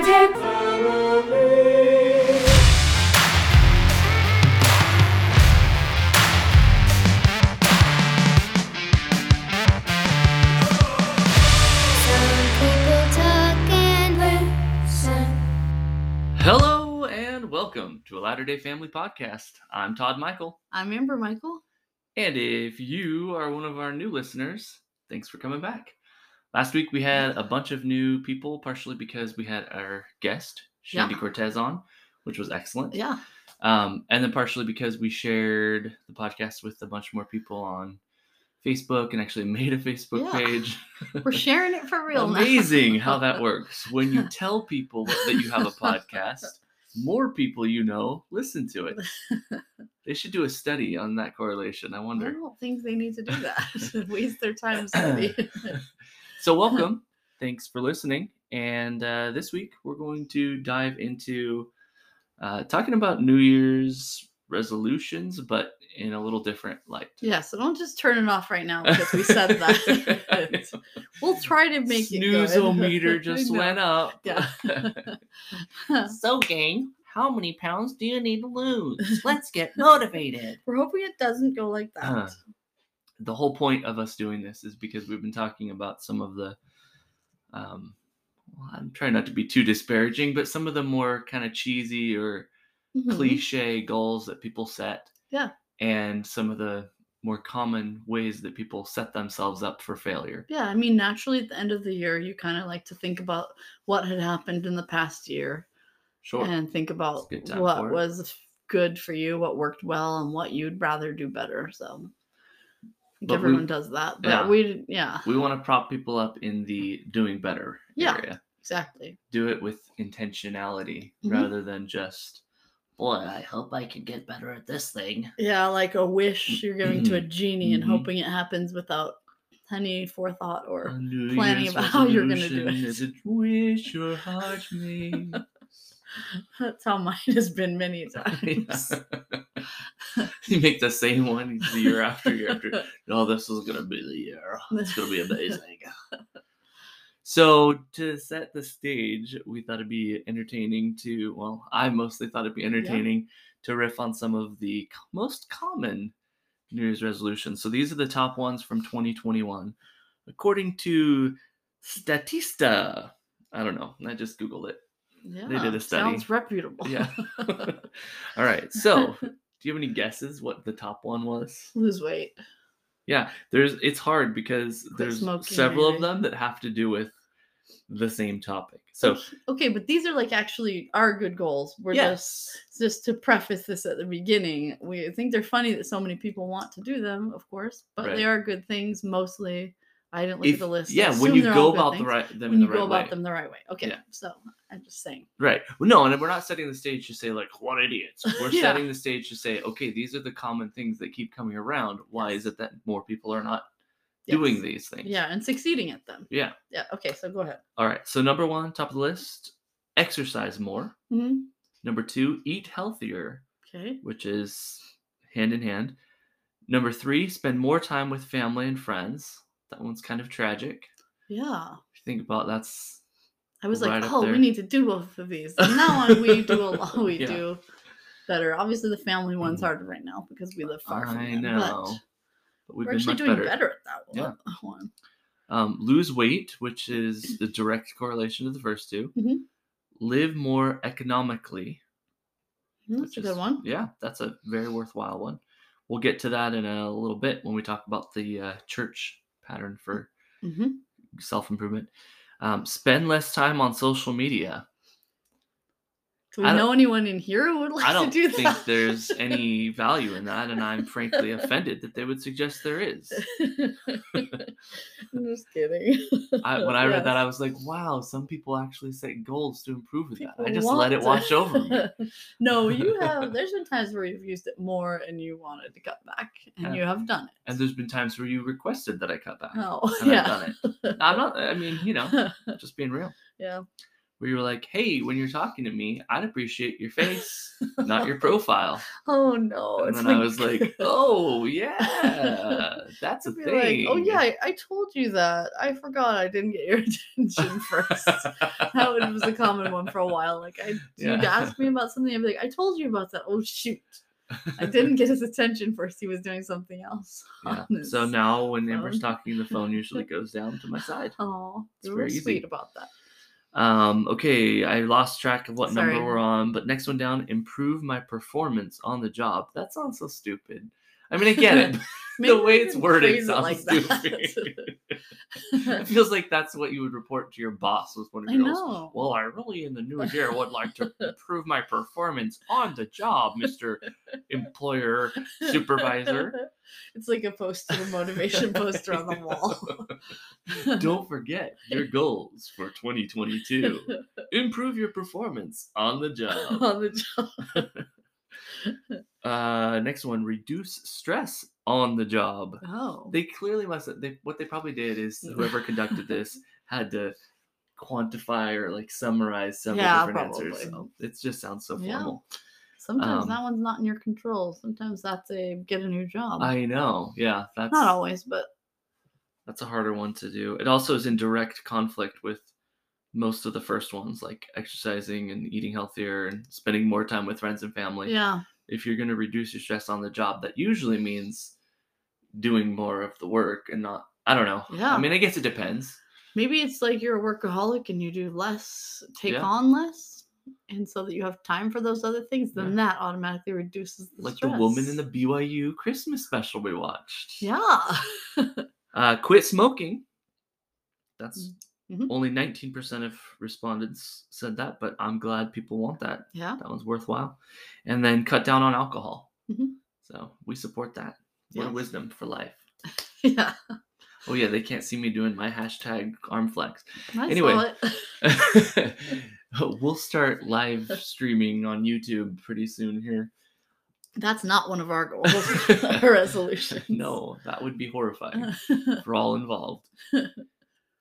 Magic Family. Some people talk and Listen. Hello and welcome to a Latter day Family podcast. I'm Todd Michael. I'm Amber Michael. And if you are one of our new listeners, thanks for coming back. Last week we had a bunch of new people, partially because we had our guest, Shandy Yeah. Cortez, on, which was excellent. Yeah. Um, and then partially because we shared the podcast with a bunch more people on Facebook and actually made a Facebook Yeah. page. We're sharing it for real. Amazing how that works. When you tell people that you have a podcast, more people you know listen to it. They should do a study on that correlation. I wonder. I don't think they need to do that. Waste their time studying. So, welcome. Thanks for listening. And uh, this week, we're going to dive into uh, talking about New Year's resolutions, but in a little different light. yeah, so don't just turn it off right now because we said that. we'll try to make it good. Snooze-o-meter just know. went up. Yeah. so, gang, how many pounds do you need to lose? Let's get motivated. We're hoping it doesn't go like that. Uh, the whole point of us doing this is because we've been talking about some of the um well, I'm trying not to be too disparaging, but some of the more kind of cheesy or Mhm. cliche goals that people set. Yeah. And some of the more common ways that people set themselves up for failure. Yeah, I mean, naturally at the end of the year, you kind of like to think about what had happened in the past year Sure. and think about a good time for what was good for you, what worked well, and what you'd rather do better. So But we- everyone does that. But yeah. we, yeah, we want to prop people up in the doing better Yeah. area. exactly. Do it with intentionality Mhm. rather than just boy, I hope I can get better at this thing. Yeah, like a wish you're giving to a genie and Mhm. hoping it happens without any forethought or New planning Year's about how you're gonna do resolution it. is a wish your heart makes. that's how mine has been many times. you make the same one year after year after. No, this is gonna be the year. It's gonna be amazing. so to set the stage, we thought it'd be entertaining to. Well, I mostly thought it'd be entertaining to riff on some of the most common New Year's resolutions. So these are the top ones from 2021, according to Statista. I don't know. I just googled it. yeah, they did a study. Sounds reputable. Yeah. All right. So, do you have any guesses what the top one was? Lose weight. Yeah, there's it's hard because Quit there's smoking, several of them that have to do with the same topic. So, okay, but these are like actually our good goals. We're just just to preface this at the beginning, we think they're funny that so many people want to do them, of course, but Right. they are good things mostly. I didn't look If- at the list. Yeah, when you go about the right them when in you the go right about way. them the right way. Okay, Yeah. so I'm just saying. Right. Well, no, and we're not setting the stage to say like what idiots. We're Yeah. setting the stage to say, okay, these are the common things that keep coming around. Why is it that more people are not doing these things? Yeah, and succeeding at them. Yeah. Yeah. Okay, so go ahead. All right. So number one, top of the list, exercise more. hmm Number two, eat healthier, Okay. which is hand in hand. Number three, spend more time with family and friends. That one's kind of tragic. Yeah. If you think about that's I was Right like, oh, there. we need to do both of these. And now on we do a lot. We Yeah. do better. Obviously, the family one's Mhm. harder right now because we live far from I them. know. But But we've we're been actually doing better. better. at that Yeah. one. Um, lose weight, which is the direct correlation to the first 2 Mhm. Live more economically. That's a good is- one. Yeah, that's a very worthwhile one. We'll get to that in a little bit when we talk about the uh, church pattern for hmm self improvement. Um, spend less time on social media. Do we I know anyone in here who would like I don't to do think that? there's any value in that, and I'm frankly offended that they would suggest there is. I'm just kidding. I, when I read that, I was like, "Wow, some people actually set goals to improve with that." I just let it wash over me. no, you have. There's been times where you've used it more and you wanted to cut back, and Yeah. you have done it. And there's been times where you requested that I cut back, oh, and yeah. I've done it. I'm not. I mean, you know, just being real. yeah. Where you were like, "Hey, when you're talking to me, I'd appreciate your face, not your profile." Oh no! and then I was like, "Oh yeah, that's a thing." like, oh yeah, I, I told you that. I forgot I didn't get your attention first. that was a common one for a while. Like I, you'd ask me about something, I'd be like, I told you about that. Oh shoot, I didn't get his attention first. He was doing something else. Yeah. So now when Amber's talking, the phone usually goes down to my side. Oh, It's you were very sweet about that. Um, okay, I lost track of what number we're on, but next one down, improve my performance on the job. That sounds so stupid. I mean, I get it. the way it's worded sounds like stupid. it feels like that's what you would report to your boss with one of your know. Well, I really in the new year would like to improve my performance on the job, Mr. Employer Supervisor. It's like a poster, a motivation poster on the wall. Don't forget your goals for 2022. Improve your performance on the job. on the job. Uh, next one, reduce stress on the job. Oh. They clearly must. Have, they what they probably did is whoever conducted this had to quantify or like summarize several Yeah, different answers. So it just sounds so Yeah. formal. Sometimes um, that one's not in your control. Sometimes that's a get a new job. I know. Yeah, that's not always, but that's a harder one to do. It also is in direct conflict with most of the first ones, like exercising and eating healthier and spending more time with friends and family. yeah. if you're going to reduce your stress on the job, that usually means doing more of the work and not, I don't know. Yeah. I mean, I guess it depends. Maybe it's like you're a workaholic and you do less, take Yeah. on less, and so that you have time for those other things, then that automatically reduces the stress. Like stress. the woman in the BYU Christmas special we watched. Yeah. Uh, quit smoking. That's Mhm. only 19% of respondents said that, but I'm glad people want that. yeah. That one's worthwhile. And then cut down on alcohol. Mhm. So we support that. What a wisdom for life. Yeah. Oh, yeah, they can't see me doing my hashtag arm flex. I Anyway. we'll start live streaming on YouTube pretty soon here. That's not one of our goals or resolutions. No, that would be horrifying for all involved.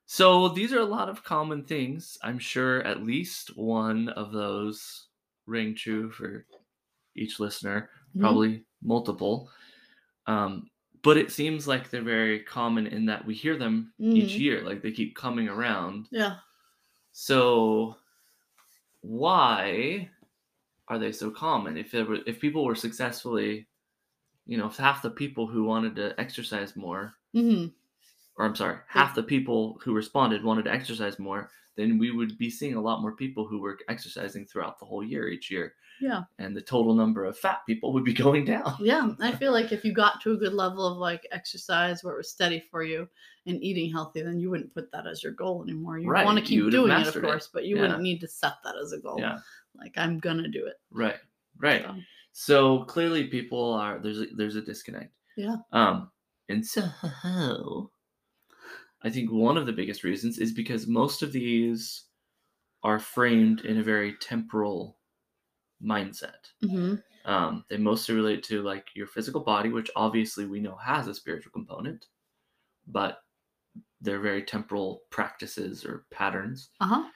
So these are a lot of common things. I'm sure at least one of those ring true for each listener, Mhm. probably multiple. Um, but it seems like they're very common in that we hear them each Mhm. year, like they keep coming around. Yeah. So why are they so common? If were, if people were successfully, you know, if half the people who wanted to exercise more, hmm or I'm sorry, half the people who responded wanted to exercise more, then we would be seeing a lot more people who were exercising throughout the whole year each year, Yeah. and the total number of fat people would be going down. Yeah. I feel like if you got to a good level of like exercise where it was steady for you and eating healthy, then you wouldn't put that as your goal anymore. You Right, want to keep doing it, of mastered it. course, but you Yeah. wouldn't need to set that as a goal. Yeah, Like I'm gonna do it. right, right. So, So clearly, people are there's a, there's a disconnect. Yeah. Um, and so I think one of the biggest reasons is because most of these are framed in a very temporal mindset. mhm. Um, they mostly relate to like your physical body, which obviously we know has a spiritual component, but they're very temporal practices or patterns. Uh-huh.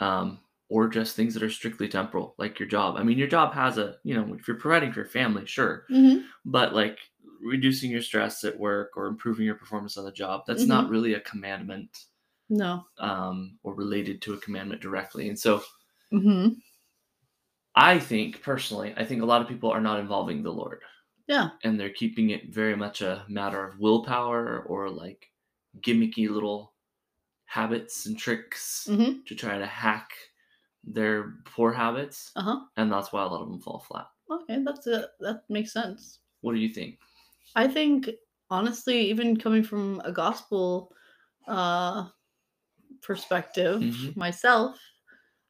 Um, or just things that are strictly temporal, like your job. I mean, your job has a, you know, if you're providing for your family, sure, hmm but like reducing your stress at work or improving your performance on the job, that's not really a commandment No. um, or related to a commandment directly. And so hmm I think personally, I think a lot of people are not involving the Lord Yeah. and they're keeping it very much a matter of willpower or like gimmicky little habits and tricks hmm to try to hack their poor habits. Uh-huh. And that's why a lot of them fall flat. Okay, that's a that makes sense. What do you think? I think honestly, even coming from a gospel uh perspective Mhm. myself,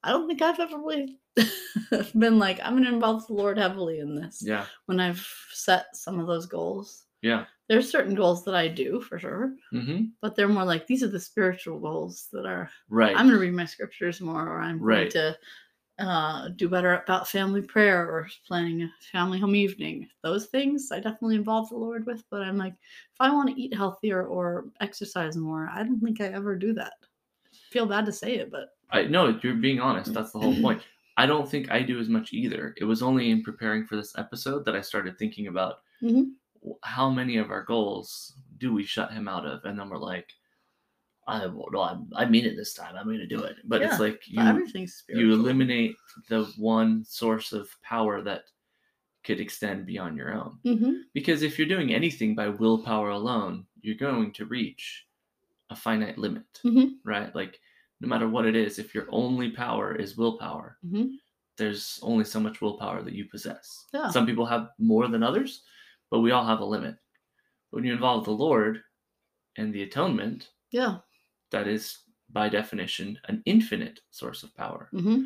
I don't think I've ever really been like, I'm gonna involve the Lord heavily in this Yeah. when I've set some of those goals. Yeah. There's certain goals that I do for sure, Mm-hmm. but they're more like these are the spiritual goals that are Right. I'm gonna read my scriptures more, or I'm Right. going to uh, do better about family prayer or planning a family home evening. Those things I definitely involve the Lord with, but I'm like, if I want to eat healthier or exercise more, I don't think I ever do that. feel bad to say it, but I no, you're being honest. That's the whole point. I don't think I do as much either. It was only in preparing for this episode that I started thinking about Mhm. how many of our goals do we shut him out of, and then we're like, I no, I, I mean it this time. I'm going to do it. But Yeah, it's like you you eliminate the one source of power that could extend beyond your own. hmm Because if you're doing anything by willpower alone, you're going to reach a finite limit, Mhm. right? Like, no matter what it is, if your only power is willpower, hmm there's only so much willpower that you possess. Yeah. Some people have more than others, but we all have a limit. When you involve the Lord and the atonement, Yeah. That is, by definition, an infinite source of power. hmm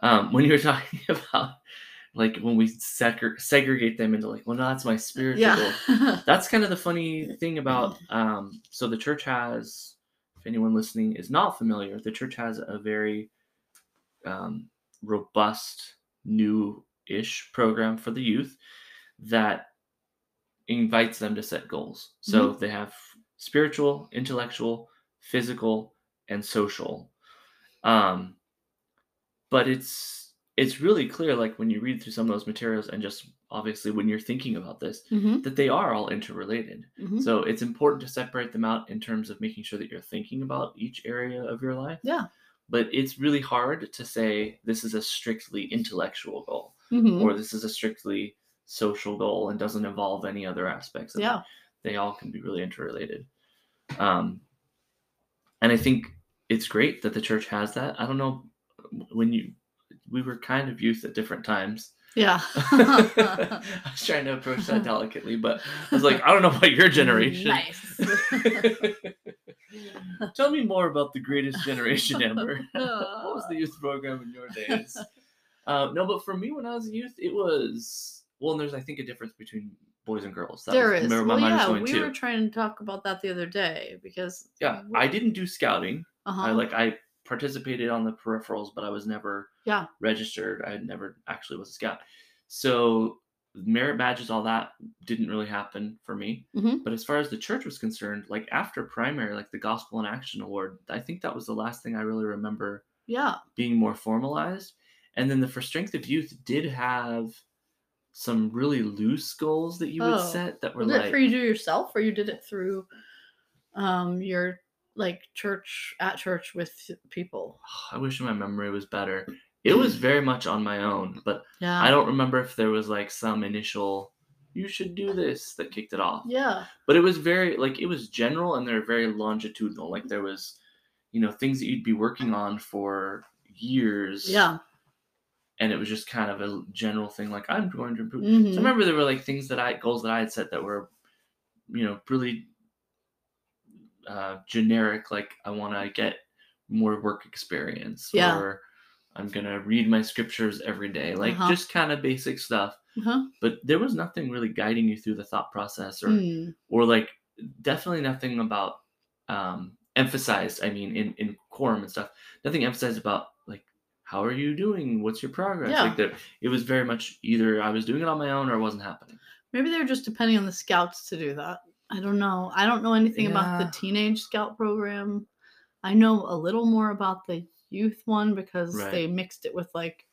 Um, when you're talking about, like, when we segre- segregate them into, like, well, no, that's my spiritual Yeah. that's kind of the funny thing about um so the church has if anyone listening is not familiar the church has a very um, robust new-ish program for the youth that invites them to set goals so they have spiritual intellectual physical and social um but it's it's really clear like when you read through some of those materials and just obviously when you're thinking about this hmm that they are all interrelated. hmm So it's important to separate them out in terms of making sure that you're thinking about each area of your life. Yeah. But it's really hard to say this is a strictly intellectual goal hmm or this is a strictly social goal and doesn't involve any other aspects of it. Yeah. They all can be really interrelated. Um, and I think it's great that the church has that. I don't know when you we were kind of youth at different times. Yeah. I was trying to approach that delicately, but I was like, I don't know about your generation. Nice. Tell me more about the greatest generation ever. what was the youth program in your days? Uh, no, but for me, when I was a youth, it was well. And there's, I think, a difference between boys and girls. That there is. Well, yeah, we were trying to talk about that the other day because Yeah, I didn't do scouting. uh-huh. I like I participated on the peripherals, but I was never Yeah. registered. I never actually was a scout. So merit badges, all that didn't really happen for me. Mhm. But as far as the church was concerned, like after primary, like the Gospel in Action Award, I think that was the last thing I really remember yeah. being more formalized. And then the For Strength of Youth did have some really loose goals that you would Oh. set that were Was it like for you do yourself or you did it through um your like church at church with people? I wish my memory was better. It was very much on my own, but Yeah. I don't remember if there was like some initial you should do this that kicked it off. Yeah. But it was very like it was general and they're very longitudinal. Like there was, you know, things that you'd be working on for years. Yeah. And it was just kind of a general thing like I'm going to improve. Mhm. So I remember there were like things that I goals that I had set that were, you know, really uh, generic. Like I want to get more work experience, Yeah. or I'm gonna read my scriptures every day. Like Uh-huh. just kind of basic stuff. Uh-huh. But there was nothing really guiding you through the thought process, or Mm. or like definitely nothing about um, emphasized. I mean, in in quorum and stuff, nothing emphasized about how are you doing? What's your progress? Yeah. Like there, it was very much either I was doing it on my own or it wasn't happening. Maybe they were just depending on the scouts to do that. I don't know. I don't know anything about the teenage scout program. I know a little more about the youth one because Right. they mixed it with like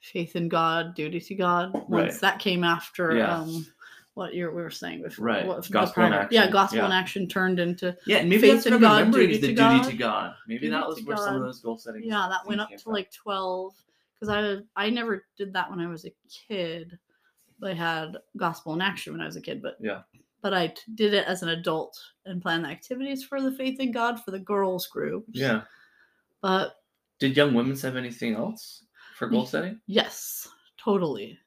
faith in God, duty to God. Once Right. that came after Yeah. um what you we were saying before. Right. What, Gospel in prior- Yeah, action. gospel in action turned into Yeah, and maybe Faith that's in God, duty to duty God. to God. Maybe Duty that was where some of those goal settings. yeah, that went up to like twelve because I I never did that when I was a kid. I had gospel in action when I was a kid, but Yeah. but I t- did it as an adult and planned the activities for the faith in God for the girls group. Yeah. But Did young women's have anything else for goal setting? yes, totally.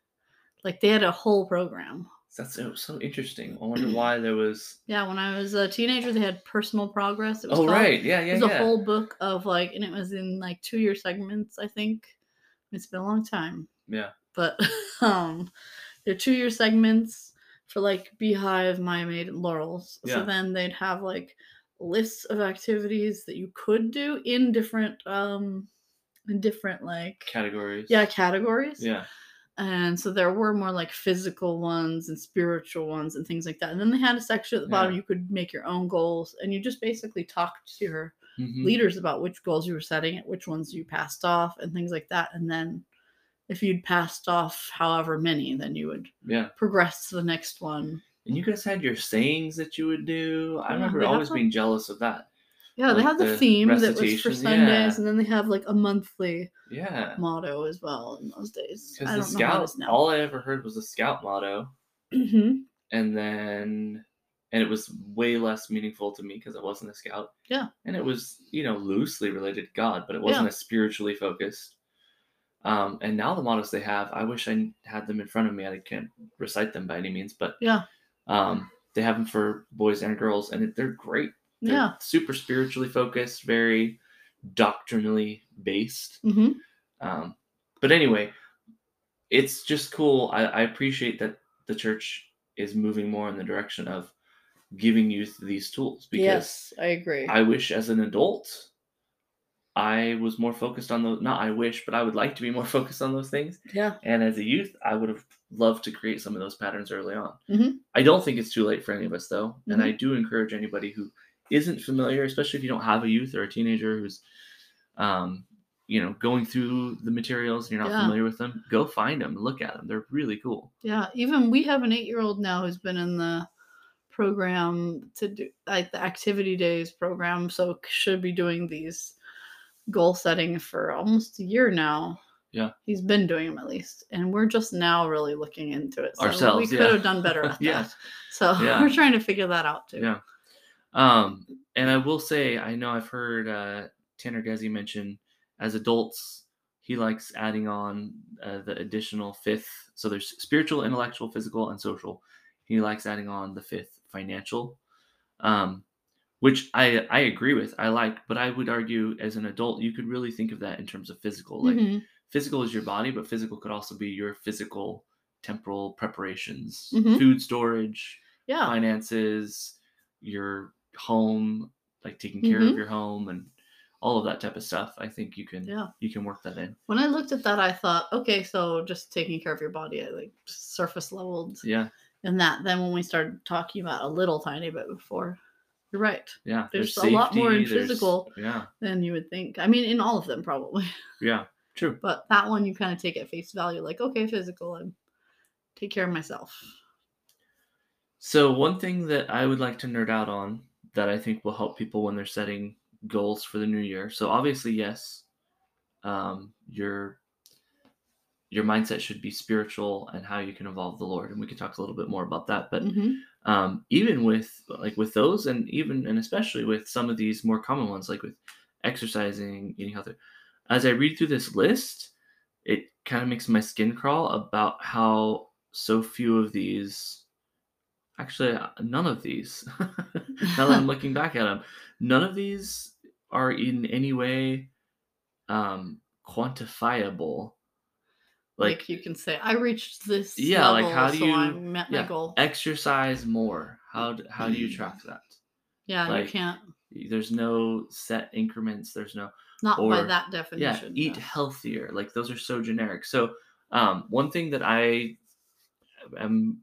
Like they had a whole program. That's so, so interesting. I wonder why there was. Yeah, when I was a teenager, they had personal progress. It was Oh called. right, yeah, yeah, It was yeah. a whole book of like, and it was in like two year segments. I think it's been a long time. Yeah. but um they're two year segments for like beehive Mia Maid laurels Yeah. so then they'd have like lists of activities that you could do in different um in different like Categories. yeah categories Yeah. And so there were more like physical ones and spiritual ones and things like that and then they had a section at the bottom Yeah. you could make your own goals and you just basically talked to your Mhm. leaders about which goals you were setting, which ones you passed off, and things like that. And then if you'd passed off however many, then you would Yeah. progress to the next one. And you guys had your sayings that you would do. I Yeah, remember always being jealous of that. Yeah, they Like have the, the theme that was for Sundays, yeah. and then they have like a monthly Yeah. motto as well in those days. Because the scout, is now. all I ever heard was the scout motto, Mhm. and then, and it was way less meaningful to me because I wasn't a scout. Yeah. And it was, you know, loosely related to God, but it wasn't Yeah. as spiritually focused. Um, and now the mottos they have, I wish I had them in front of me. I can't recite them by any means, but Yeah. um, they have them for boys and girls, and they're great. They're Yeah. super spiritually focused, very doctrinally based. hmm Um, but anyway, it's just cool. I, I appreciate that the church is moving more in the direction of giving youth these tools because Yes, I agree. I wish as an adult I was more focused on those. Not I wish, but I would like to be more focused on those things. yeah. And as a youth, I would have loved to create some of those patterns early on. Mhm. I don't think it's too late for any of us, though. And Mm-hmm. I do encourage anybody who isn't familiar, especially if you don't have a youth or a teenager who's, um, you know, going through the materials and you're not Yeah. familiar with them, go find them look at them. They're really cool. Yeah, even we have an eight-year-old now who's been in the program to do like the activity days program, so should be doing these goal setting for almost a year now. Yeah. he's been doing them at least, and we're just now really looking into it. So Ourselves, we could yeah. have done better at that. Yes. So Yeah. we're trying to figure that out too. Yeah. Um, and I will say, I know I've heard uh, Tanner Gezi mention as adults, he likes adding on uh, the additional fifth. So there's spiritual, intellectual, physical, and social. He likes adding on the fifth, financial, um, which I I agree with. I like, but I would argue as an adult, you could really think of that in terms of physical. Like Mhm. physical is your body, but physical could also be your physical temporal preparations, Mhm. food storage, Yeah, finances, your home, like taking care of Mhm. your home and all of that type of stuff. I think you can Yeah. you can work that in. when I looked at that, I thought, okay, so just taking care of your body, I like surface leveled Yeah, And that. Then when we started talking about a little tiny bit before, you're right. yeah. There's a lot more in physical. Yeah, than you would think. I mean, in all of them probably, yeah, true. but that one you kind of take at face value, like okay, physical, and take care of myself. So one thing that I would like to nerd out on that I think will help people when they're setting goals for the new year. So obviously, yes, um, your your mindset should be spiritual and how you can involve the Lord, and we could talk a little bit more about that. But Mhm. um, even with like with those and even and especially with some of these more common ones like with exercising eating healthy as i read through this list it kind of makes my skin crawl about how so few of these actually none of these now that i'm looking back at them none of these are in any way um quantifiable Like, like you can say, I reached this. Yeah, like, how do so you- I met my goal? exercise more how how do you track that yeah, like, you can't. there's no set increments there's no Not by or- that yeah definition. eat no. healthier like those are so generic so um one thing that i am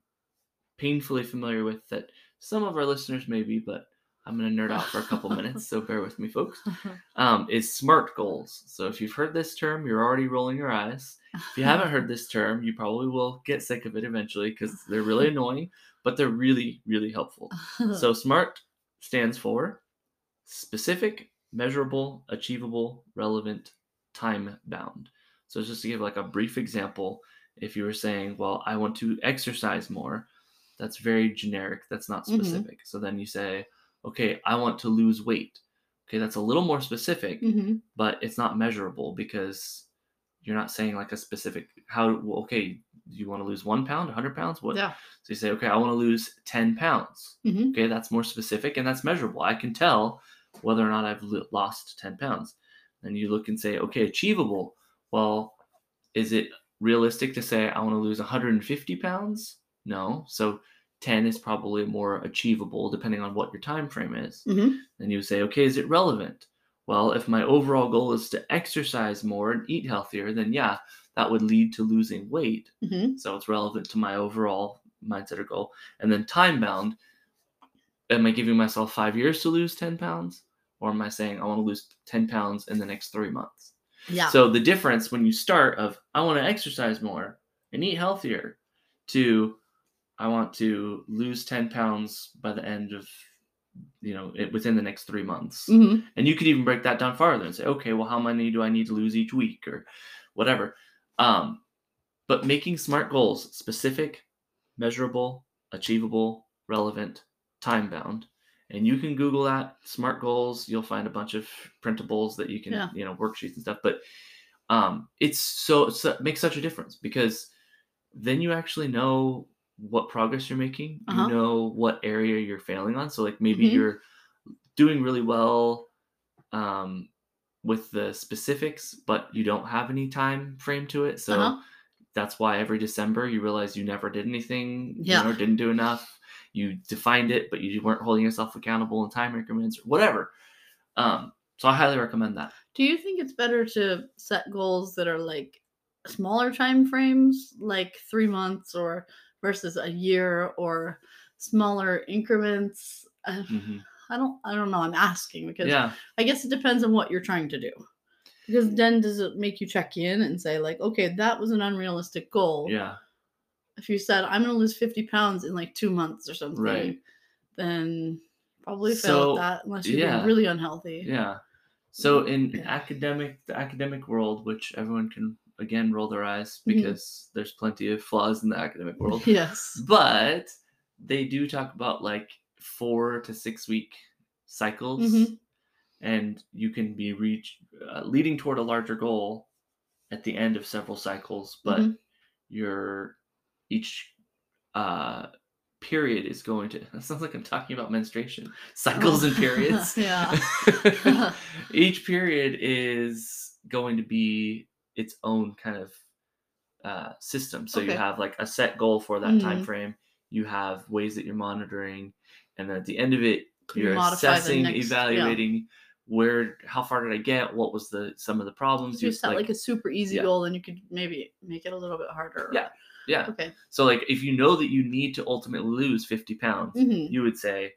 painfully familiar with that some of our listeners may be but i'm going to nerd out for a couple minutes so bear with me folks. Um, is smart goals. So if you've heard this term you're already rolling your eyes. If you haven't heard this term you probably will get sick of it eventually because they're really annoying but they're really really helpful. So SMART stands for specific, measurable, achievable, relevant, time bound. So just to give like a brief example, if you were saying, well, I want to exercise more, that's very generic. That's not Mhm. specific. So then you say, okay, I want to lose weight. Okay, that's a little more specific, Mhm. but it's not measurable because you're not saying like a specific how well, okay do you want to lose one pound 100 pounds what Yeah. so you say okay i want to lose 10 pounds Mhm. okay that's more specific and that's measurable i can tell whether or not i've lost 10 pounds then you look and say okay achievable well is it realistic to say i want to lose 150 pounds no so 10 is probably more achievable depending on what your time frame is Mhm. then you say, okay, is it relevant? Well, if my overall goal is to exercise more and eat healthier, then yeah, that would lead to losing weight. Mhm. So it's relevant to my overall mindset or goal. And then time bound, am I giving myself five years to lose 10 pounds? or am I saying I want to lose 10 pounds in the next three months? Yeah. So the difference when you start of I want to exercise more and eat healthier to I want to lose 10 pounds by the end of you know it, within the next three months. Hmm and you could even break that down farther and say okay well how many do i need to lose each week or whatever? Um but making smart goals specific measurable achievable relevant time bound and you can google that smart goals you'll find a bunch of printables that you can Yeah. you know worksheets and stuff. But um it's so, so it makes such a difference because then you actually know what progress you're making Uh-huh. you know what area you're failing on so like maybe Mhm. you're doing really well um with the specifics but you don't have any time frame to it so Uh-huh. that's why every december you realize you never did anything Yeah. you know, didn't do enough you defined it but you weren't holding yourself accountable in time increments or whatever um so i highly recommend that Do you think it's better to set goals that are like smaller time frames, like three months or versus a year or smaller increments? Uh, Mhm. I don't I don't know. I'm asking because yeah I guess it depends on what you're trying to do. Because then does it make you check in and say like, okay, that was an unrealistic goal. yeah If you said I'm gonna lose 50 pounds in like two months or something, Right. then probably fail So, at that unless you're yeah. really unhealthy. Yeah. So in Yeah. academic the academic world, which everyone can again roll their eyes Mhm. because there's plenty of flaws in the academic world. Yes. but they do talk about like four to six week cycles Mhm. and you can be reach uh, leading toward a larger goal at the end of several cycles but Mhm. your each uh period is going to that sounds like i'm talking about menstruation cycles and periods yeah. each period is going to be its own kind of uh, system so you have like a set goal for that time Mhm. frame you have ways that you're monitoring and then at the end of it You you're modify assessing next- yeah. evaluating where how far did i get what was the some of the problems If you set like, a super easy yeah. goal, then you could maybe make it a little bit harder. Yeah. yeah Okay. so like if you know that you need to ultimately lose 50 pounds hmm you would say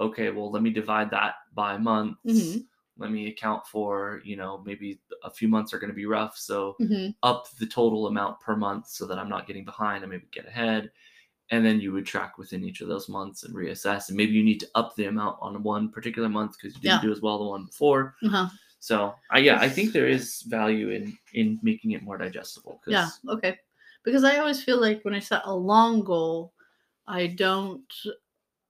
okay well let me divide that by months Mhm. Let me account for you know maybe a few months are going to be rough so hmm up the total amount per month so that i'm not getting behind and maybe get ahead and then you would track within each of those months and reassess and maybe you need to up the amount on one particular month because you didn't Yeah. do as well the one before Uh-huh. so I yeah i think there is value in in making it more digestible Yeah. Okay. Because I always feel like when I set a long goal, I don't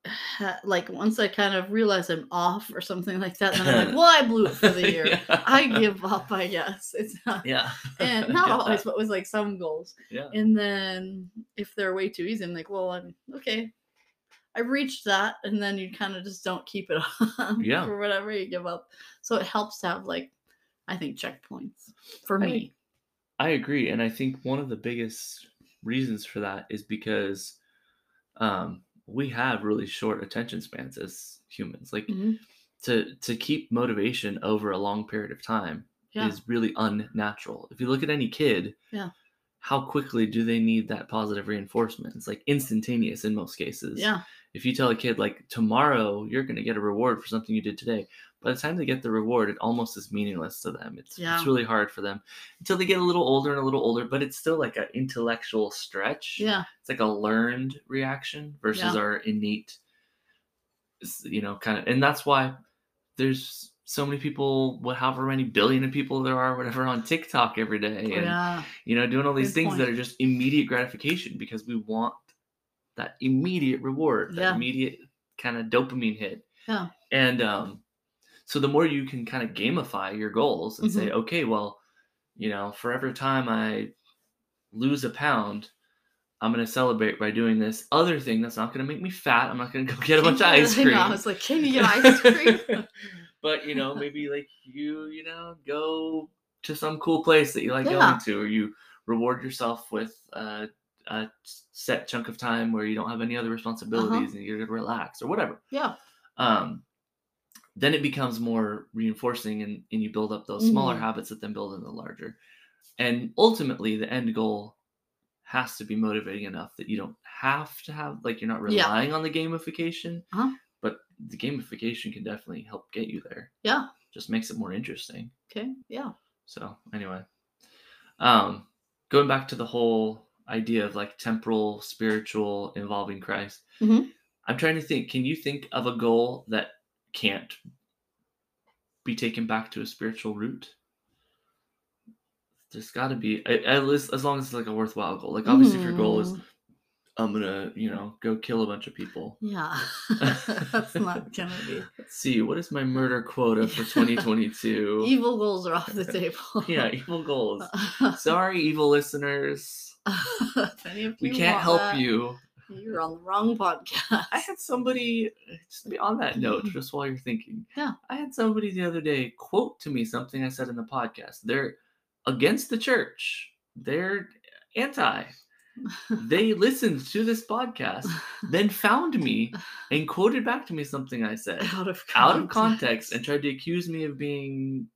ha- like once I kind of realize I'm off or something like that. Then I'm like, well, I blew it for the year. Yeah. I give up. I guess it's not. yeah And not always, but with like some goals. yeah And then if they're way too easy, I'm like, well, I'm okay. I reached that, and then you kind of just don't keep it on Yeah. for whatever you give up. So it helps to have like, I think checkpoints for I- me. I agree, and I think one of the biggest reasons for that is because um, we have really short attention spans as humans. Like Mhm. to to keep motivation over a long period of time Yeah. is really unnatural. If you look at any kid, Yeah. how quickly do they need that positive reinforcement? It's like instantaneous in most cases. Yeah. If you tell a kid like tomorrow you're going to get a reward for something you did today, by the time they get the reward, it almost is meaningless to them. It's Yeah. it's really hard for them until they get a little older and a little older, but it's still like an intellectual stretch. Yeah. It's like a learned reaction versus Yeah. our innate you know, kind of and that's why there's so many people, what however many billion of people there are, whatever, on TikTok every day. And yeah. you know, doing all these Good things that are just immediate gratification because we want that immediate reward, that Yeah. immediate kind of dopamine hit. Yeah. And um, so the more you can kind of gamify your goals and say, okay, well, you know, for every time I lose a pound, I'm gonna celebrate by doing this other thing that's not gonna make me fat. I'm not gonna go get a bunch of ice cream. I was like, can you get ice cream? but you know, maybe like you, you know, go to some cool place that you like Yeah. going to, or you reward yourself with uh, a set chunk of time where you don't have any other responsibilities and you're gonna relax or whatever. yeah. Um, then it becomes more reinforcing, and, and you build up those smaller Mhm. habits that then build in the larger. And ultimately, the end goal has to be motivating enough that you don't have to have like you're not Yeah. relying on the gamification, Uh-huh. but the gamification can definitely help get you there. Yeah. Just makes it more interesting. Okay. Yeah. So anyway, um, going back to the whole idea of like temporal, spiritual, involving Christ. Mhm. I'm trying to think. Can you think of a goal that can't be taken back to a spiritual root? There's got to be at least as long as it's like a worthwhile goal. Like obviously, if your goal is Hmm. I'm gonna, you know, go kill a bunch of people. Yeah. That's not gonna be. Let's see, what is my murder quota for 2022? Evil goals are off the table. yeah, evil goals. Sorry, evil listeners. if any of We can't help that, you. You're on the wrong podcast. I had somebody just on that note, just while you're thinking. Yeah. I had somebody the other day quote to me something I said in the podcast. They're against the church. They're anti. They listened to this podcast, then found me and quoted back to me something I said out of out of context and tried to accuse me of being,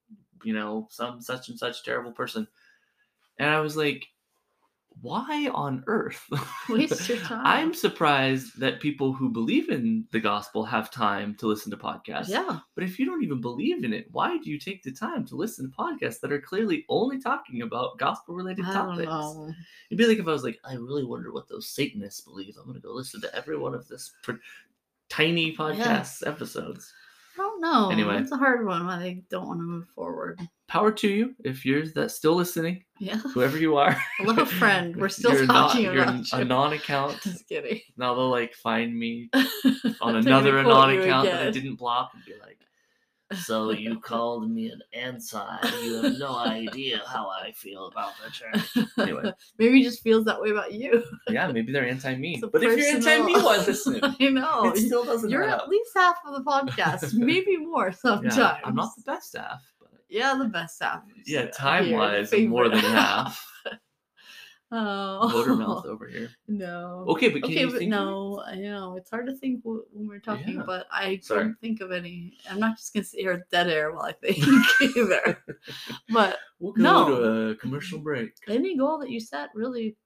you know, some such and such terrible person. And I was like, why on earth? Waste your time. I'm surprised that people who believe in the gospel have time to listen to podcasts. yeah. But if you don't even believe in it, why do you take the time to listen to podcasts that are clearly only talking about gospel related topics? know. It'd be like if I was like, I really wonder what those Satanists believe. I'm going to go listen to every one of this pr- tiny podcast episodes. Know. Anyway. it's a hard one when they don't want to move forward. Power to you if you're that still listening, Yeah. whoever you are. Hello, friend. We're still You're not- talking you're about a non-account. Just kidding. Now they'll like find me on another anon you account that I didn't block and be like, "So you called me an anti? You have no idea how I feel about the church." Anyway. Maybe he just feels that way about you. Yeah, maybe they're anti me. It's a But if you're anti me, why listen? I know. It still doesn't You're add at up. least half of the podcast, maybe more sometimes. Yeah, I'm not the best staff, but Yeah, the best half. yeah, time wise, more than half. Oh. Motor mouth over here. No. Okay, but can okay, you but no, I know it's hard to think wh- when we're talking, Yeah. but I Sorry. couldn't think of any. I'm not just gonna sit here dead air while I think either. But We'll go No. to a commercial break. any goal that you set really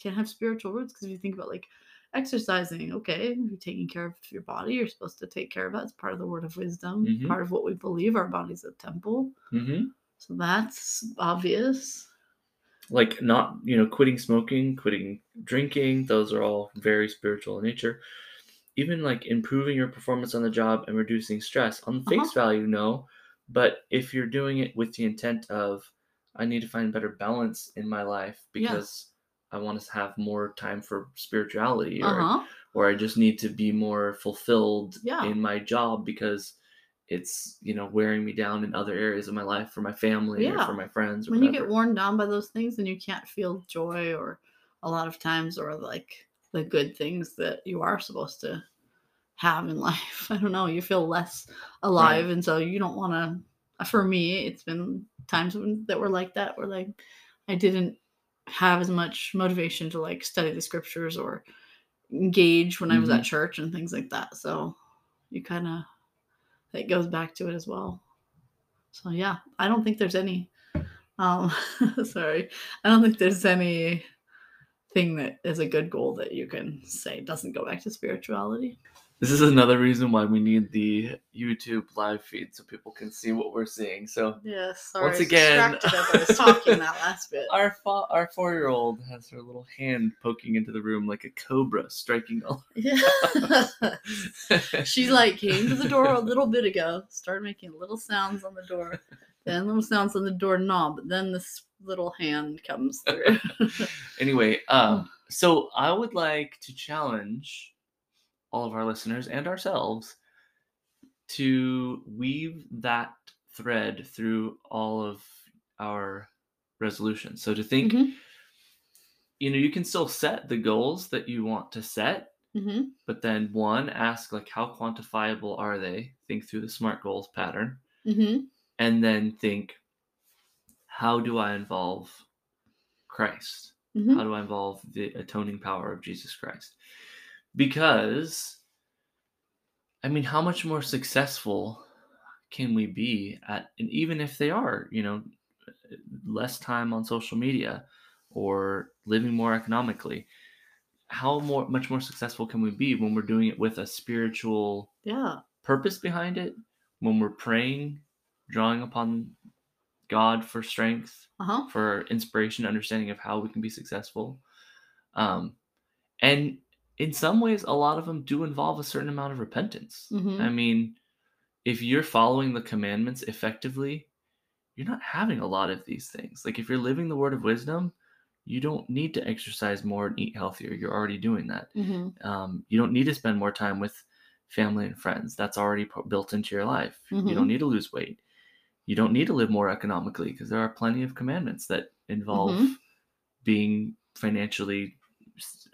can have spiritual roots because if you think about like exercising, okay, you're taking care of your body, you're supposed to take care of that. It's part of the word of wisdom, Mhm. part of what we believe. Our body's a temple, hmm so that's obvious. Like not, you know, quitting smoking, quitting drinking. Those are all very spiritual in nature. Even like improving your performance on the job and reducing stress. On face Uh-huh. value, no. But if you're doing it with the intent of, I need to find better balance in my life Yeah. because I want to have more time for spirituality or Uh huh. or I just need to be more fulfilled Yeah. in my job because it's you know wearing me down in other areas of my life for my family or for my friends. Or When you get worn down by those things, then you can't feel joy or a lot of times or like the good things that you are supposed to have in life. I don't know. You feel less alive, and so you don't want to. For me, it's been times when, that were like that, where like I didn't have as much motivation to like study the scriptures or engage when I was Mhm. at church and things like that. So you kind of it goes back to it as well. So yeah, I don't think there's any. Um, sorry, I don't think there's any thing that is a good goal that you can say doesn't go back to spirituality. This is another reason why we need the YouTube live feed so people can see what we're seeing. So Yes. sorry, Once again- as I was talking that last bit. our our four year old has her little hand poking into the room like a cobra striking all. Yeah. she like came to the door a little bit ago, started making little sounds on the door, then little sounds on the door knob, then this little hand comes through. anyway, um, so I would like to challenge all of our listeners and ourselves to weave that thread through all of our resolutions. So to think, Mhm. you know, you can still set the goals that you want to set, hmm but then one, ask like how quantifiable are they? Think through the SMART goals pattern, hmm and then think, how do I involve Christ? hmm How do I involve the atoning power of Jesus Christ? Because, I mean, how much more successful can we be at, and even if they are, you know, less time on social media or living more economically, how more much more successful can we be when we're doing it with a spiritual Yeah. purpose behind it, when we're praying, drawing upon God for strength, Uh-huh. for inspiration, understanding of how we can be successful. Um, and in some ways, a lot of them do involve a certain amount of repentance. Mhm. I mean, if you're following the commandments effectively, you're not having a lot of these things. Like if you're living the word of wisdom, you don't need to exercise more and eat healthier. You're already doing that. Mhm. Um, you don't need to spend more time with family and friends. That's already built into your life. You Mhm. don't need to lose weight. You don't need to live more economically because there are plenty of commandments that involve Mhm. being financially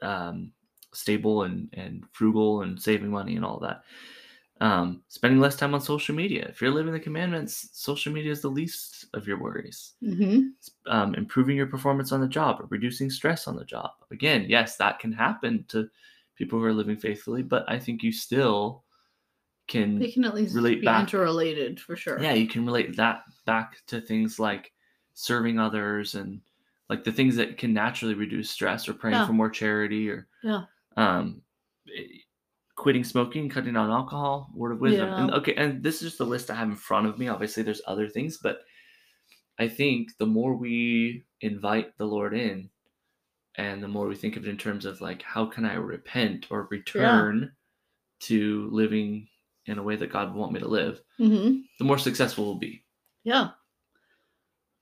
um, stable and, and frugal and saving money and all that. Um, spending less time on social media. If you're living the commandments, social media is the least of your worries. Mhm. Um, improving your performance on the job or reducing stress on the job. Again, yes, that can happen to people who are living faithfully, but I think you still can They can at least relate be back. interrelated for sure. yeah you can relate that back to things like serving others and like the things that can naturally reduce stress or praying Yeah. for more charity or Yeah. Um eh, quitting smoking cutting down alcohol word of wisdom. And okay and this is just the list i have in front of me. Obviously there's other things but i think the more we invite the lord in and the more we think of it in terms of like how can i repent or return to living in a way that god would want me to live hmm the more successful we'll be. Yeah.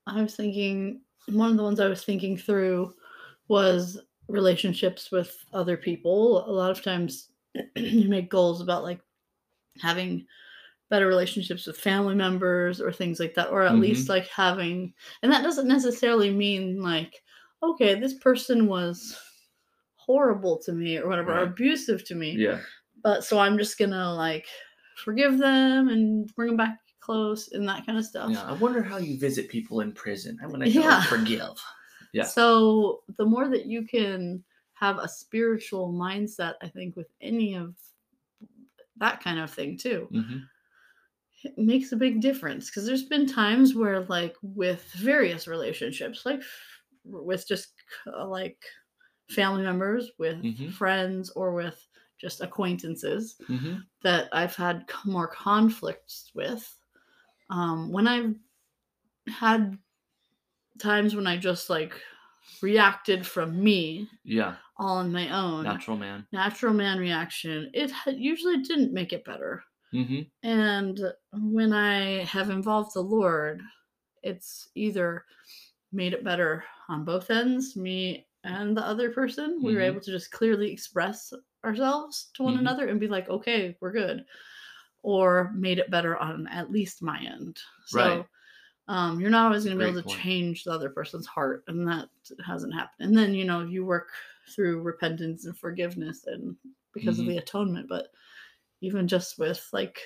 I was thinking one of the ones I was thinking through was relationships with other people. A lot of times you make goals about like having better relationships with family members or things like that, or at Mhm. least like having, and that doesn't necessarily mean like, okay, this person was horrible to me or whatever, or abusive to me yeah but so I'm just gonna like forgive them and bring them back close and that kind of stuff. Yeah, I wonder how you visit people in prison. I'm gonna Yeah. forgive. Yeah. So the more that you can have a spiritual mindset, I think with any of that kind of thing too, hmm it makes a big difference. Because there's been times where like with various relationships, like f- with just uh, like family members, with Mhm. friends, or with just acquaintances, hmm that I've had more conflicts with. Um, when I've had times when I just like reacted from me Yeah, all on my own, natural man. natural man reaction, it usually didn't make it better. hmm And when I have involved the Lord, it's either made it better on both ends, me and the other person. We were Mhm. able to just clearly express ourselves to one Mhm. another and be like, okay, we're good. Or made it better on at least my end. So Right. Um, you're not always going to be able to point. change the other person's heart, and that hasn't happened. And then, you know, you work through repentance and forgiveness and because Mhm. of the atonement. But even just with like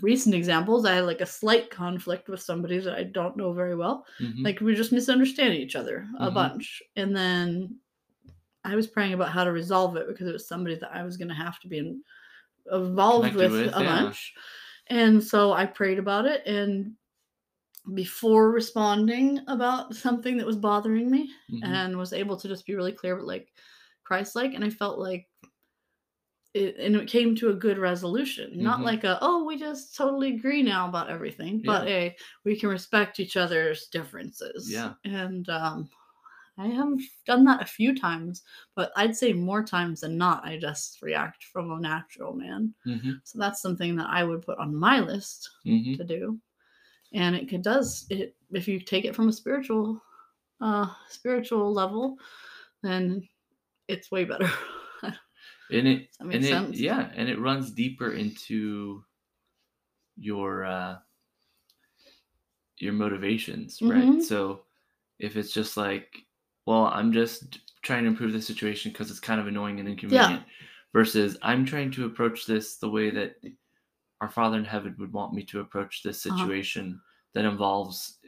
recent examples, I had like a slight conflict with somebody that I don't know very well. hmm Like we just misunderstanding each other a Mhm. bunch. And then I was praying about how to resolve it because it was somebody that I was going to have to be in, involved Connected with, with, a yeah. bunch. And so I prayed about it. And before responding about something that was bothering me, hmm and was able to just be really clear but like christ like and i felt like it and it came to a good resolution. Not Mhm. like a oh we just totally agree now about everything but a we can respect each other's differences. Yeah. and um i have done that a few times but i'd say more times than not i just react from a natural man. Hmm so that's something that i would put on my list hmm to do and it does it if you take it from a spiritual uh spiritual level then it's way better And it and it sense? yeah, and it runs deeper into your uh your motivations, right? So if it's just like, well, I'm just trying to improve the situation because it's kind of annoying and inconvenient, versus I'm trying to approach this the way that our Father in heaven would want me to approach this Uh-huh. situation that involves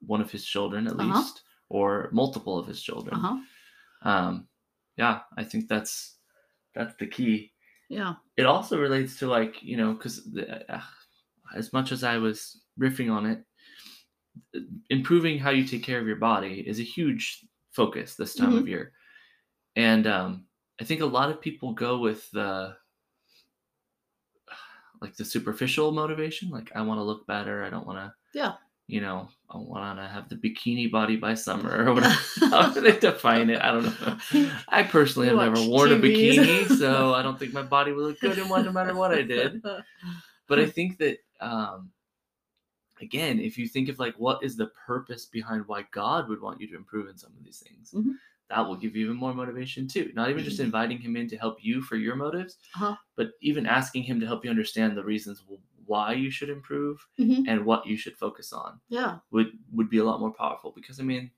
one of his children at Uh-huh. least, or multiple of his children. uh-huh Um, yeah, I think that's that's the key yeah it also relates to like you know because uh, as much as i was riffing on it uh, improving how you take care of your body is a huge focus this time of year and um, i think a lot of people go with the like the superficial motivation, like I want to look better, I don't want to, Yeah. you know, I want to have the bikini body by summer or whatever. How do they define it? I don't know. I personally have never worn a bikini, so I don't think my body would look good in one no matter what I did. But I think that um again, if you think of like what is the purpose behind why God would want you to improve in some of these things, Mhm. That will give you even more motivation too. Not even just Mhm. inviting him in to help you for your motives, Uh-huh. but even asking him to help you understand the reasons why you should improve Mhm. and what you should focus on Yeah. would would be a lot more powerful because I mean,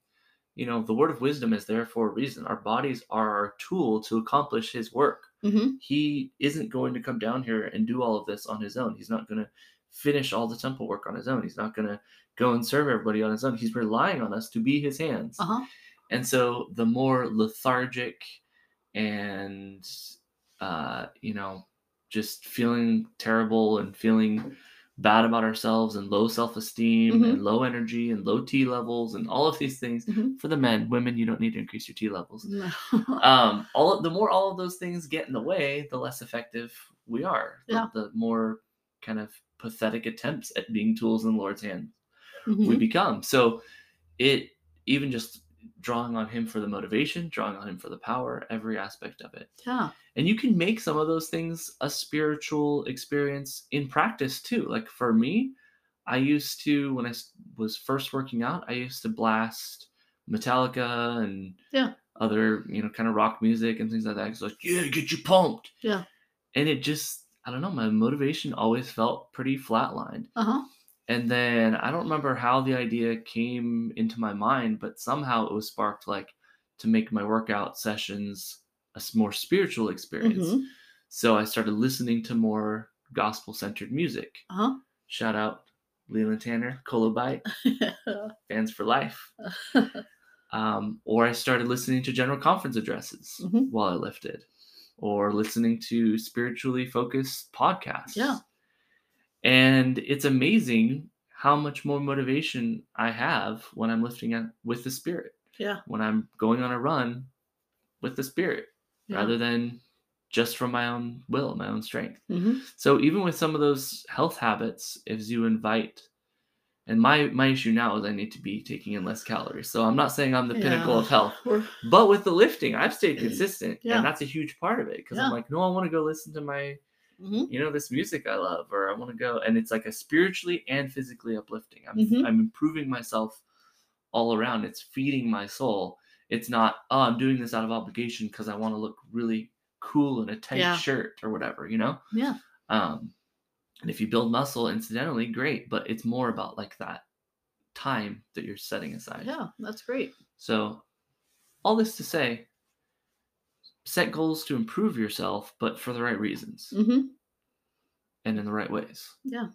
you know, the word of wisdom is there for a reason. Our bodies are our tool to accomplish his work hmm he isn't going to come down here and do all of this on his own. He's not going to finish all the temple work on his own. He's not going to go and serve everybody on his own. He's relying on us to be his hands. Uh huh. And so the more lethargic and, uh, you know, just feeling terrible and feeling bad about ourselves and low self esteem Mhm. and low energy and low T levels and all of these things. Mhm. For the men, women, you don't need to increase your T levels No. um all the more all of those things get in the way the less effective we are the, Yeah. the more kind of pathetic attempts at being tools in the lord's hand we Mhm. become so it even just drawing on him for the motivation drawing on him for the power every aspect of it Yeah. and you can make some of those things a spiritual experience in practice too like for me i used to when I was first working out i used to blast metallica and Yeah. other you know kind of rock music and things like that it's like yeah get you pumped Yeah. and it just i don't know my motivation always felt pretty flatlined Uh huh. And then I don't remember how the idea came into my mind, but somehow it was sparked like to make my workout sessions a more spiritual experience. Mhm. So I started listening to more gospel centered music. Uh Shout out Leland Tanner, Colobite, fans for life. Um, or I started listening to general conference addresses Mhm. while I lifted, or listening to spiritually focused podcasts. Yeah. And it's amazing how much more motivation I have when I'm lifting at, with the Spirit, yeah. when I'm going on a run with the Spirit, Yeah. rather than just from my own will, my own strength. Mhm. So even with some of those health habits, if you invite, and my my issue now is I need to be taking in less calories. So I'm not saying I'm the pinnacle of health, We're- but with the lifting, I've stayed consistent, Yeah. and that's a huge part of it because Yeah. I'm like, no, I want to go listen to my, Mhm. you know, this music I love, or I want to go, and it's like a spiritually and physically uplifting. I'm Mhm. I'm improving myself all around. It's feeding my soul. It's not, oh, I'm doing this out of obligation because I want to look really cool in a tight Yeah. shirt or whatever, you know. Yeah. Um, and if you build muscle incidentally, great, but it's more about like that time that you're setting aside. Yeah. That's great. So, all this to say, set goals to improve yourself, but for the right reasons hmm and in the right ways. Yeah.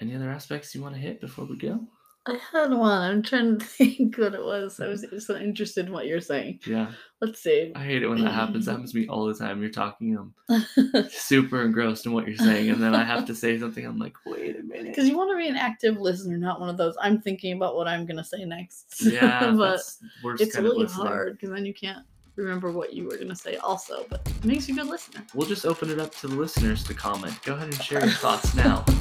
Any other aspects you want to hit before we go? I had one. I'm trying to think what it was. I was just interested in what you're saying. Yeah, Let's see. I hate it when that happens. That happens to me all the time. You're talking, I'm super engrossed in what you're saying, and then I have to say something. I'm like, wait a minute. Because you want to be an active listener, not one of those. I'm thinking about what I'm gonna say next. Yeah, but it's really hard because then you can't remember what you were gonna say. Also, but it makes you a good listener. We'll just open it up to the listeners to comment. Go ahead and share your thoughts now.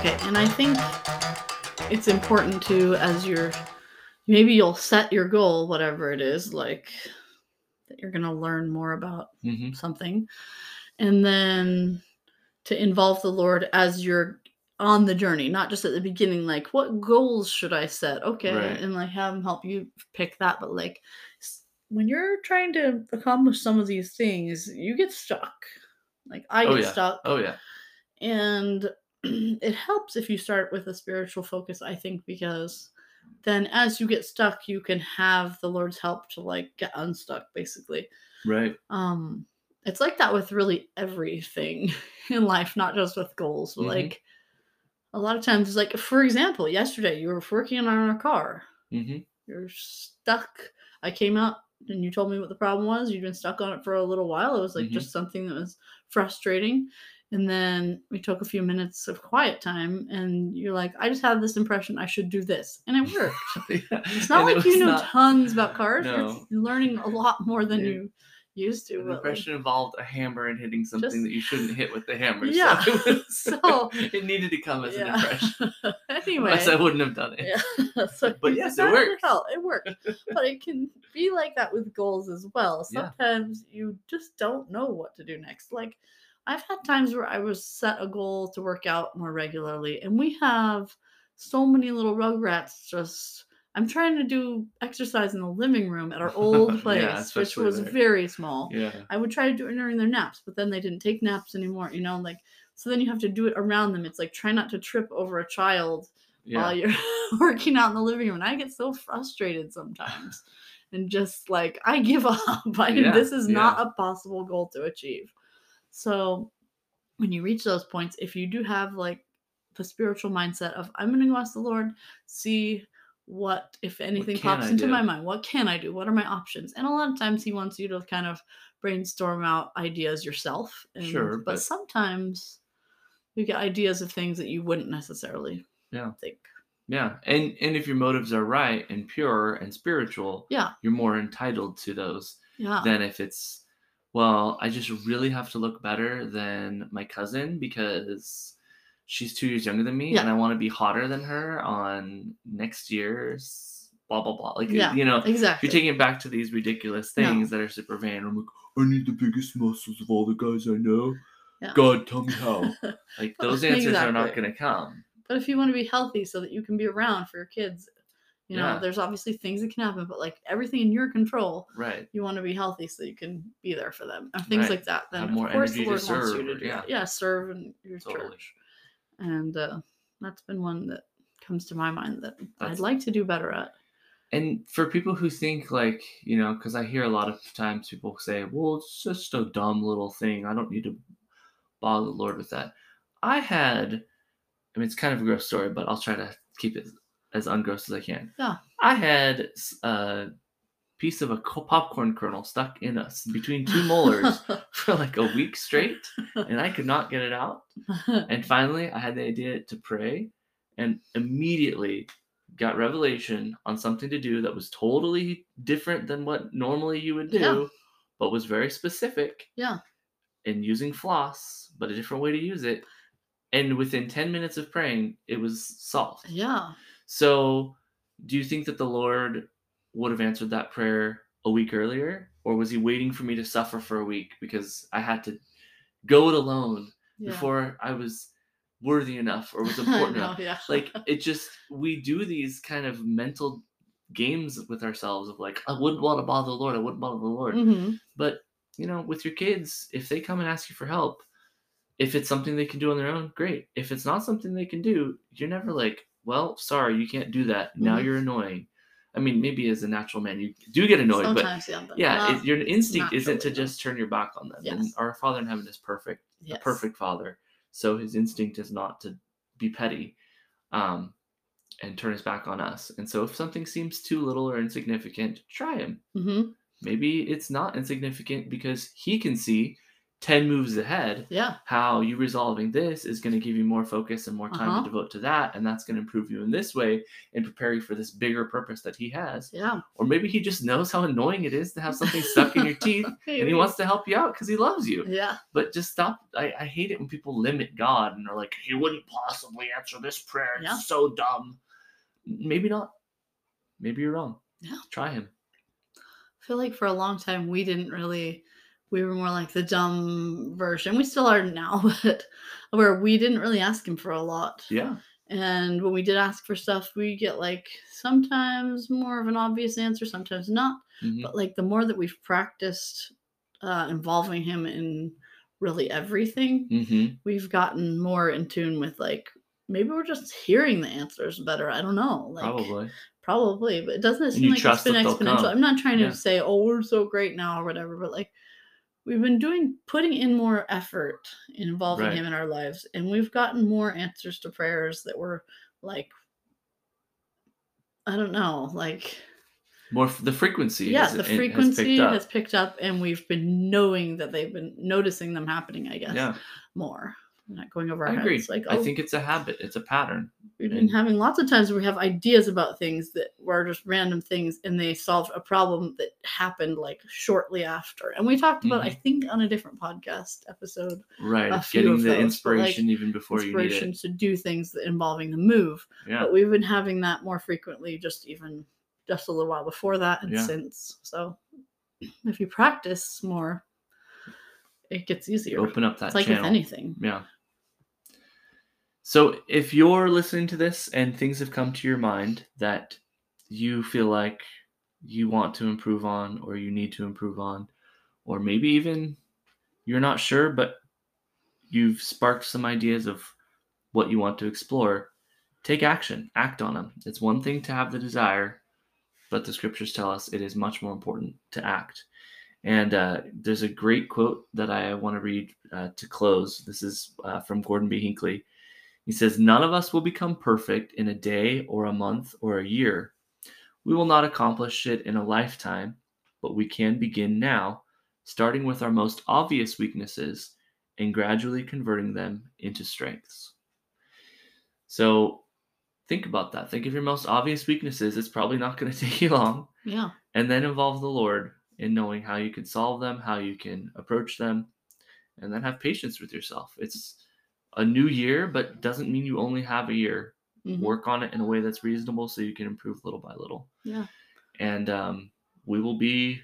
Okay, and I think it's important to as you're maybe you'll set your goal, whatever it is, like that you're gonna learn more about hmm something, and then to involve the Lord as you're on the journey, not just at the beginning, like what goals should I set? Okay, Right. and like have him help you pick that, but like when you're trying to accomplish some of these things, you get stuck. Like I Oh, get yeah. stuck Oh yeah. and it helps if you start with a spiritual focus i think because then as you get stuck you can have the lord's help to like get unstuck basically Right. um it's like that with really everything in life not just with goals but Mhm. like a lot of times it's like for example yesterday you were working on a car hmm you're stuck i came out and you told me what the problem was. You'd been stuck on it for a little while. It was like Mhm. just something that was frustrating. And then we took a few minutes of quiet time, and you're like, I just had this impression I should do this. And it worked. Yeah. It's not And it like you was know not- tons about cars. No. You're learning a lot more than Yeah. you used to. The but, like, impression involved a hammer and hitting something Just- that you shouldn't hit with the hammer. Yeah, So, it, was- so- it needed to come as an impression. anyway. Otherwise, I wouldn't have done it. Yeah. so But yes, it worked. It worked. but it can be like that with goals as well. Yeah. Sometimes you just don't know what to do next. Like I've had times where I was set a goal to work out more regularly, and we have so many little rugrats just. I'm trying to do exercise in the living room at our old Yeah, place, which was there. very small. Yeah. I would try to do it during their naps, but then they didn't take naps anymore, you know, like so then you have to do it around them. It's like try not to trip over a child Yeah. while you're working out in the living room. And I get so frustrated sometimes and just like I give up. I, Yeah, this is not a possible goal to achieve. So when you reach those points, if you do have like the spiritual mindset of I'm gonna go ask the Lord, see what if anything can pops I into do? my mind. What can I do? What are my options? And a lot of times he wants you to kind of brainstorm out ideas yourself. And, Sure, but, but- sometimes you get ideas of things that you wouldn't necessarily Yeah. think. Yeah. And and if your motives are right and pure and spiritual, Yeah. you're more entitled to those Yeah. than if it's well, I just really have to look better than my cousin because she's two years younger than me Yeah. and I want to be hotter than her on next year's blah blah blah. Like Yeah, you know, if exactly. you're taking it back to these ridiculous No. things that are super vain. I'm like, I need the biggest muscles of all the guys I know. Yeah. God, tell me how. Like those answers are not going to come. But if you want to be healthy so that you can be around for your kids, you know, Yeah. there's obviously things that can happen, but like everything in your control, Right. you want to be healthy so you can be there for them and things Right. like that. Then Have of course the Lord wants you to do yeah. that. Yeah, serve in your Totally. church. And uh, that's been one that comes to my mind that I'd like to do better at. And for people who think like, you know, because I hear a lot of times people say, well, it's just a dumb little thing. I don't need to bother the Lord with that. I had, I mean, it's kind of a gross story, but I'll try to keep it as ungross as I can. Yeah. I had a piece of a popcorn kernel stuck in us between two molars for like a week straight, and I could not get it out. And finally, I had the idea to pray and immediately got revelation on something to do that was totally different than what normally you would do, Yeah. but was very specific. Yeah. And using floss, but a different way to use it. And within 10 minutes of praying, it was solved. yeah. So, do you think that the Lord would have answered that prayer a week earlier? Or was he waiting for me to suffer for a week because I had to go it alone yeah. before I was worthy enough or was important know, enough. yeah. Like it just we do these kind of mental games with ourselves of like I wouldn't want to bother the Lord, I wouldn't bother the Lord. Mhm. But you know, with your kids, if they come and ask you for help, if it's something they can do on their own, great. If it's not something they can do, you're never like, well, sorry, you can't do that. Now Mhm. you're annoying. I mean, maybe as a natural man, you do get annoyed, but yeah. But yeah, it, your instinct isn't to just turn your back on them. And Yes. our Father in heaven is perfect yes. a perfect father. So his instinct is not to be petty um, and turn his back on us. And so if something seems too little or insignificant, try him. Mhm. Maybe it's not insignificant because he can see 10 moves ahead Yeah. how you resolving this is going to give you more focus and more time Uh-huh. to devote to that. And that's going to improve you in this way and prepare you for this bigger purpose that he has. Yeah. Or maybe he just knows how annoying it is to have something stuck in your teeth and he wants to help you out because he loves you Yeah. but just stop I, I hate it when people limit god and are like he wouldn't possibly answer this prayer it's Yeah. so dumb maybe not maybe you're wrong Yeah. try him I feel like for a long time we didn't really we were more like the dumb version. We still are now, but where we didn't really ask him for a lot. yeah And when we did ask for stuff, we get like sometimes more of an obvious answer, sometimes not. Mhm. But like the more that we've practiced uh, involving him in really everything, Mhm. we've gotten more in tune with like maybe we're just hearing the answers better. I don't know. Like probably Probably, but it doesn't seem like it's been exponential. I'm not trying to Yeah. say, oh, we're so great now or whatever, but like we've been doing putting in more effort in involving Right. him in our lives, and we've gotten more answers to prayers that were like I don't know, like More f- the frequency. yeah, has- the eh, has frequency picked has picked up, and we've been knowing that they've been noticing them happening. I guess Yeah, more. Not going over I our agree. heads. Like, I oh, think it's a habit. It's a pattern. We've been And- having lots of times where we have ideas about things that were just random things and they solved a problem that happened like shortly after. And we talked about, I Mm-hmm. think, on a different podcast episode, Right. A of few Getting the those, but, like, inspiration even before you need inspiration it. to do things that involving the move. Yeah. But we've been having that more frequently, just even just a little while before that and Yeah. since. So if you practice more, it gets easier. Open up that it's like channel. with anything. Yeah. So if you're listening to this and things have come to your mind that you feel like you want to improve on or you need to improve on, or maybe even you're not sure, but you've sparked some ideas of what you want to explore, take action, act on them. It's one thing to have the desire, but the scriptures tell us it is much more important to act. And uh, there's a great quote that I want to read uh, to close. This is uh, from Gordon B. Hinckley. He says, None of us will become perfect in a day or a month or a year. We will not accomplish it in a lifetime, but we can begin now, starting with our most obvious weaknesses and gradually converting them into strengths. So think about that. Think of your most obvious weaknesses. It's probably not going to take you long Yeah. and then involve the Lord in knowing how you can solve them, how you can approach them, and then have patience with yourself. It's a new year, but doesn't mean you only have a year. Mhm. Work on it in a way that's reasonable so you can improve little by little. Yeah. And um, we will be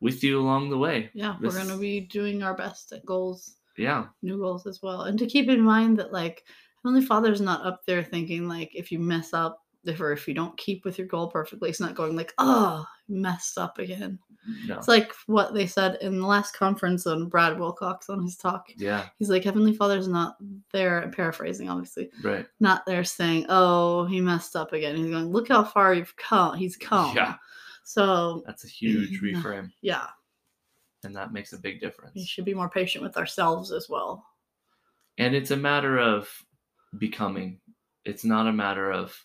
with you along the way. Yeah. This- We're going to be doing our best at goals. Yeah. new goals as well. And to keep in mind that like Heavenly Father's not up there thinking like if you mess up, if or if you don't keep with your goal perfectly, it's not going like, oh, messed up again. No. It's like what they said in the last conference on Brad Wilcox on his talk. Yeah. He's like, Heavenly Father's not there, I'm paraphrasing obviously, Right. not there saying, oh, he messed up again. He's going, look how far you've come. He's come. Yeah. So That's a huge reframe, yeah, and that makes a big difference. we should be more patient with ourselves as well. and it's a matter of becoming it's not a matter of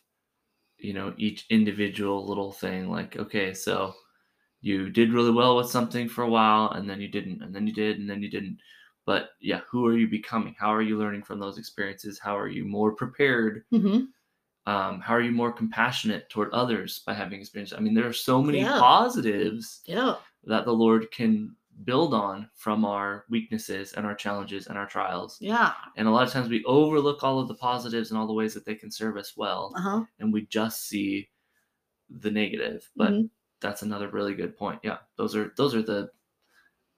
you know each individual little thing like okay so you did really well with something for a while and then you didn't and then you did and then you didn't. But yeah who are you becoming? How are you learning from those experiences? How are you more prepared? Hmm um, how are you more compassionate toward others by having experience? I mean there are so many Yeah. positives Yeah. that the lord can build on from our weaknesses and our challenges and our trials Yeah. and a lot of times we overlook all of the positives and all the ways that they can serve us well, Uh huh. and we just see the negative. But Mhm. that's another really good point. Yeah, those are those are the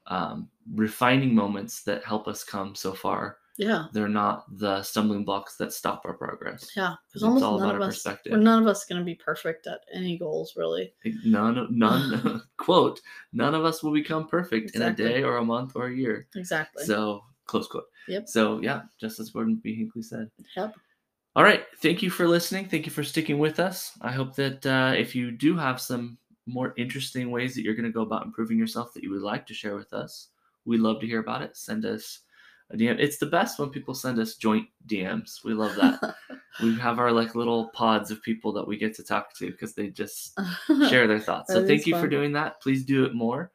um, refining moments that help us come so far. Yeah. They're not the stumbling blocks that stop our progress. Yeah. It's Because almost all none about of us, perspective. none of us going to be perfect at any goals, really. None, none, quote, none of us will become perfect Exactly. in a day or a month or a year. Exactly. So, close quote. Yep. So, yeah, just as Gordon B. Hinckley said. yep. All right. Thank you for listening. Thank you for sticking with us. I hope that uh, if you do have some more interesting ways that you're going to go about improving yourself that you would like to share with us, we'd love to hear about it. Send us a DM. It's the best when people send us joint DMs. We love that. we have our like little pods of people that we get to talk to because they just share their thoughts. So thank you for doing that. Please do it more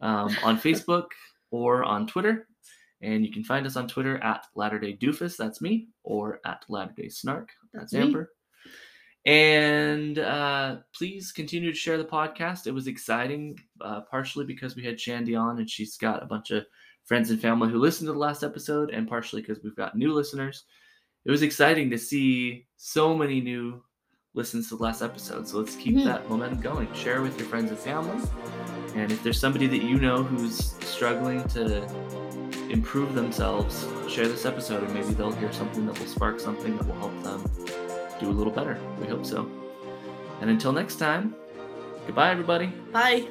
um, on Facebook or on Twitter. And you can find us on Twitter at Latter Day Doofus, that's me, or at Latter Day Snark, that's, That's me. Amber. And uh, please continue to share the podcast. It was exciting, uh, partially because we had Shandy on and she's got a bunch of friends and family who listened to the last episode, and partially because we've got new listeners. It was exciting to see so many new listens to the last episode. So let's keep Mhm. that momentum going. Share with your friends and family. And if there's somebody that you know who's struggling to improve themselves, share this episode and maybe they'll hear something that will spark something that will help them do a little better. We hope so. And until next time, goodbye, everybody. Bye.